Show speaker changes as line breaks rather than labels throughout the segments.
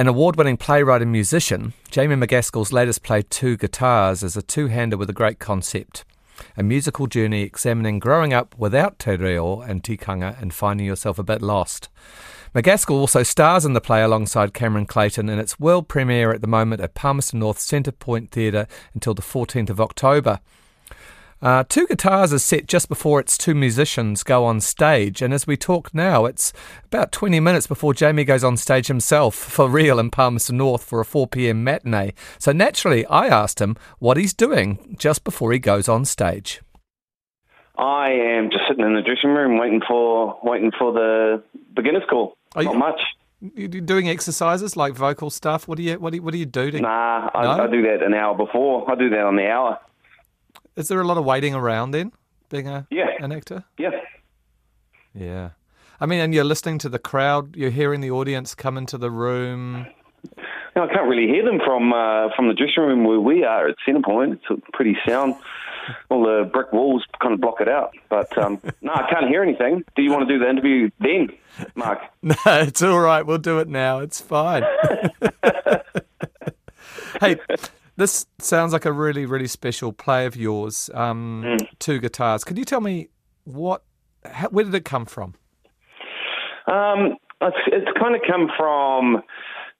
An award winning playwright and musician, Jamie McCaskill's latest play, Two Guitars, is a two hander with a great concept. A musical journey examining growing up without te reo and tikanga and finding yourself a bit lost. McCaskill also stars in the play alongside Cameron Clayton in its world premiere at the moment at Palmerston North Centre Point Theatre until the 14th of October. Uh, two guitars is set just before its two musicians go on stage, and as we talk now, it's about 20 minutes before Jamie goes on stage himself for real in Palmerston North for a 4 pm matinee. So naturally, I asked him what he's doing just before he goes on stage.
I am just sitting in the dressing room waiting for waiting for the beginner's call. Are Not you, much.
You doing exercises like vocal stuff? What do you what do you, what do you do? To,
nah, I, no? I do that an hour before. I do that on the hour.
Is there a lot of waiting around then, being a
yeah.
an actor?
Yeah.
Yeah. I mean, and you're listening to the crowd. You're hearing the audience come into the room.
No, I can't really hear them from uh, from the dressing room where we are at Centrepoint. It's pretty sound. All the brick walls kind of block it out. But um, no, I can't hear anything. Do you want to do the interview then, Mark?
no, it's all right. We'll do it now. It's fine. hey, this sounds like a really, really special play of yours. Um, mm. Two guitars. Can you tell me what? How, where did it come from?
Um, it's, it's kind of come from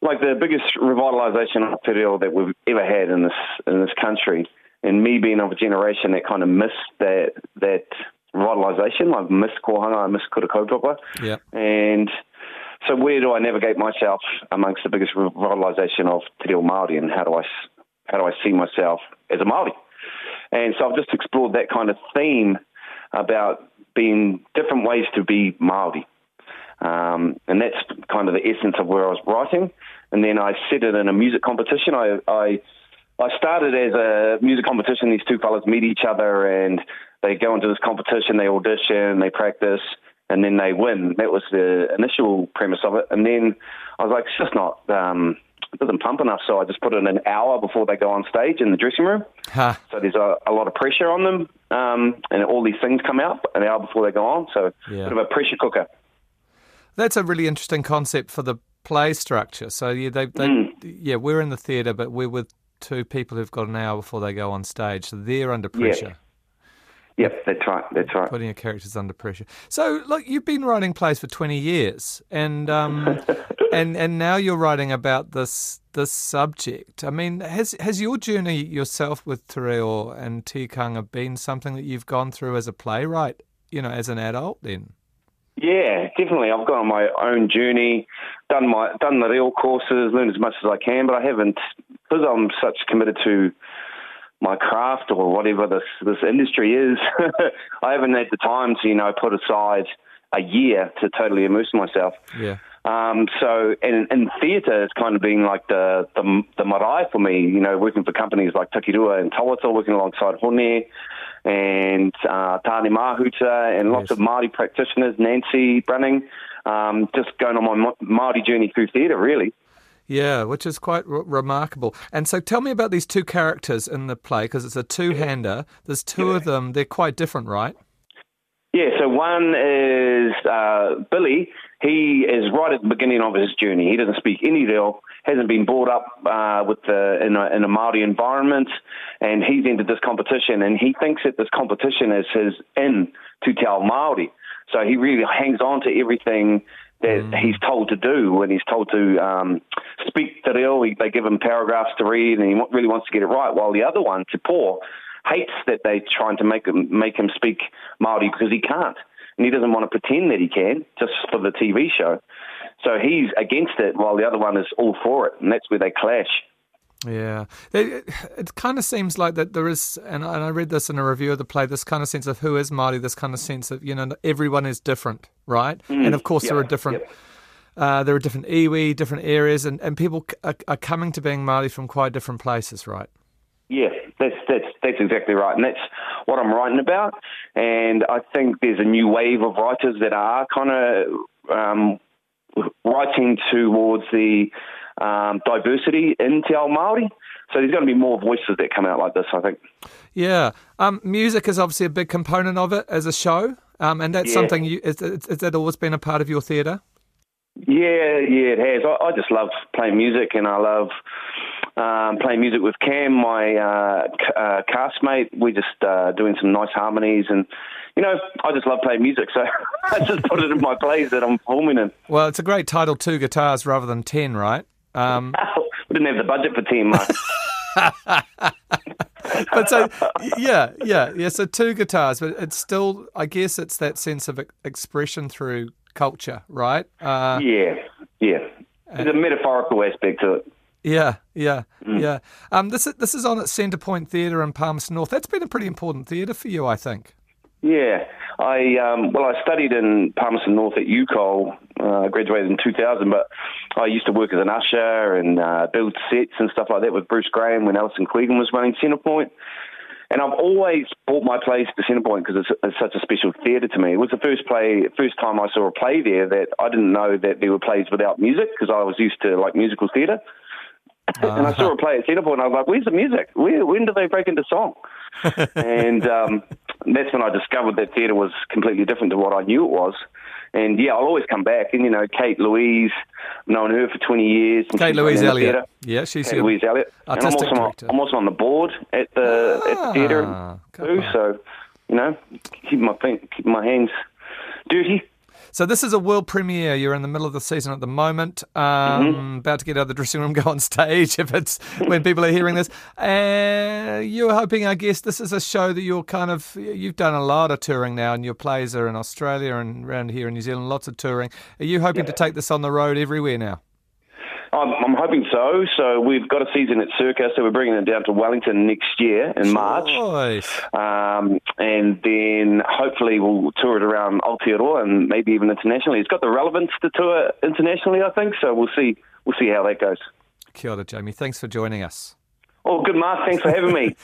like the biggest revitalisation video that we've ever had in this in this country, and me being of a generation that kind of missed that that revitalisation. I've missed Kohanga, I missed Kura Kaupapa.
Yeah.
And so where do I navigate myself amongst the biggest revitalisation of Te Reo Māori and how do I how do I see myself as a Maori? And so I've just explored that kind of theme about being different ways to be Maori. Um, and that's kind of the essence of where I was writing. And then I set it in a music competition. I, I, I started as a music competition. These two fellas meet each other and they go into this competition, they audition, they practice, and then they win. That was the initial premise of it. And then I was like, it's just not. Um, it doesn't pump enough, so I just put it an hour before they go on stage in the dressing room.
Huh.
So there's a, a, lot of pressure on them, um, and all these things come out an hour before they go on. So yeah. bit of a pressure cooker.
That's a really interesting concept for the play structure. So yeah, they, they mm. yeah, we're in the theatre, but we're with two people who've got an hour before they go on stage, so they're under pressure.
Yeah. Yep, that's right. That's right.
Putting your characters under pressure. So, look, you've been writing plays for twenty years, and um, and and now you're writing about this this subject. I mean, has has your journey yourself with te reo and tikanga been something that you've gone through as a playwright? You know, as an adult, then.
Yeah, definitely. I've gone on my own journey, done my done the real courses, learned as much as I can, but I haven't because I'm such committed to my craft or whatever this this industry is. I haven't had the time to you know put aside a year to totally immerse myself.
Yeah.
Um, so in, in theatre, it's kind of been like the, the the marae for me. You know, working for companies like Taki Rua and Tawata, working alongside Hone and uh, Tane Mahuta and lots yes. of Māori practitioners, Nancy Brunning, um, just going on my Māori journey through theatre, really.
Yeah, which is quite r- remarkable. And so tell me about these two characters in the play, because it's a two hander. There's two of them. They're quite different, right?
Yeah, so one is uh, Billy. He is right at the beginning of his journey. He doesn't speak any reo, hasn't been brought up uh, with the, in, a, in a Maori environment, and he's entered this competition, and he thinks that this competition is his in to tell Maori. So he really hangs on to everything that mm. he's told to do when he's told to um, speak to reo. They give him paragraphs to read, and he really wants to get it right. While the other one, Te hates that they're trying to make him make him speak Maori because he can't, and he doesn't want to pretend that he can just for the TV show. So he's against it, while the other one is all for it, and that's where they clash.
Yeah, it, it, kind of seems like that there is, and I read this in a review of the play. This kind of sense of who is Māori. This kind of sense of you know everyone is different, right? Mm, and of course there are different. Uh, there are different iwi, different areas, and, and people are, are, coming to being Māori from quite different places, right?
Yeah, that's that's that's exactly right, and that's what I'm writing about. And I think there's a new wave of writers that are kind of um, writing towards the um, diversity in Te Ao Māori. So there's going to be more voices that come out like this, I think.
Yeah. Um, music is obviously a big component of it as a show. Um, and that's yeah. something you, is, is, is that always been a part of your theatre?
Yeah, yeah, it has. I, I just love playing music, and I love um, playing music with Cam, my uh, c- uh, castmate. We're just uh, doing some nice harmonies, and you know, I just love playing music, so I just put it in my plays that I'm performing in.
Well, it's a great title, two guitars rather than ten, right? Um,
we didn't have the budget for ten, months.
but so yeah, yeah, yeah. So two guitars, but it's still, I guess, it's that sense of expression through culture, right?
Uh, yeah, yeah. There's a metaphorical aspect to it.
Yeah, yeah, mm. yeah. Um, this is this is on at Centrepoint Theatre in Palmerston North. That's been a pretty important theatre for you, I think.
Yeah, I um, well, I studied in Palmerston North at UCOL. Uh, graduated in 2000, but I used to work as an usher and uh, build sets and stuff like that with Bruce Graham when Alison Quigan was running Centrepoint. And I've always bought my plays to Centrepoint because it's, it's, such a special theatre to me. It was the first play, first time I saw a play there that I didn't know that there were plays without music because I was used to like musical theatre. Uh-huh. and I saw a play at Centrepoint and I was like, "Where's the music? Where, when do they break into song?" and um, that's when I discovered that theatre was completely different to what I knew it was. And yeah, I'll always come back. And you know, Kate Louise, I've known her for twenty years.
Kate Louise Elliott. Yeah, she's
Kate Louise Elliott. And I'm also, on, I'm also on the board at the ah, at the ah, theatre too. So you know, keep my keep my hands dirty.
So this is a world premiere. You're in the middle of the season at the moment. Um, mm-hmm. About to get out of the dressing room, go on stage. If it's when people are hearing this, uh, you're hoping, I guess, this is a show that you're kind of. You've done a lot of touring now, and your plays are in Australia and around here in New Zealand. Lots of touring. Are you hoping yeah. to take this on the road everywhere now?
I'm, I'm, hoping so. So we've got a season at Circa, so we're bringing it down to Wellington next year in March. Um, and then hopefully we'll tour it around Aotearoa and maybe even internationally. It's got the relevance to tour internationally, I think. So we'll see. We'll see how that goes.
Kia ora, Jamie. Thanks for joining us.
Oh, good, Mark. Thanks for having me.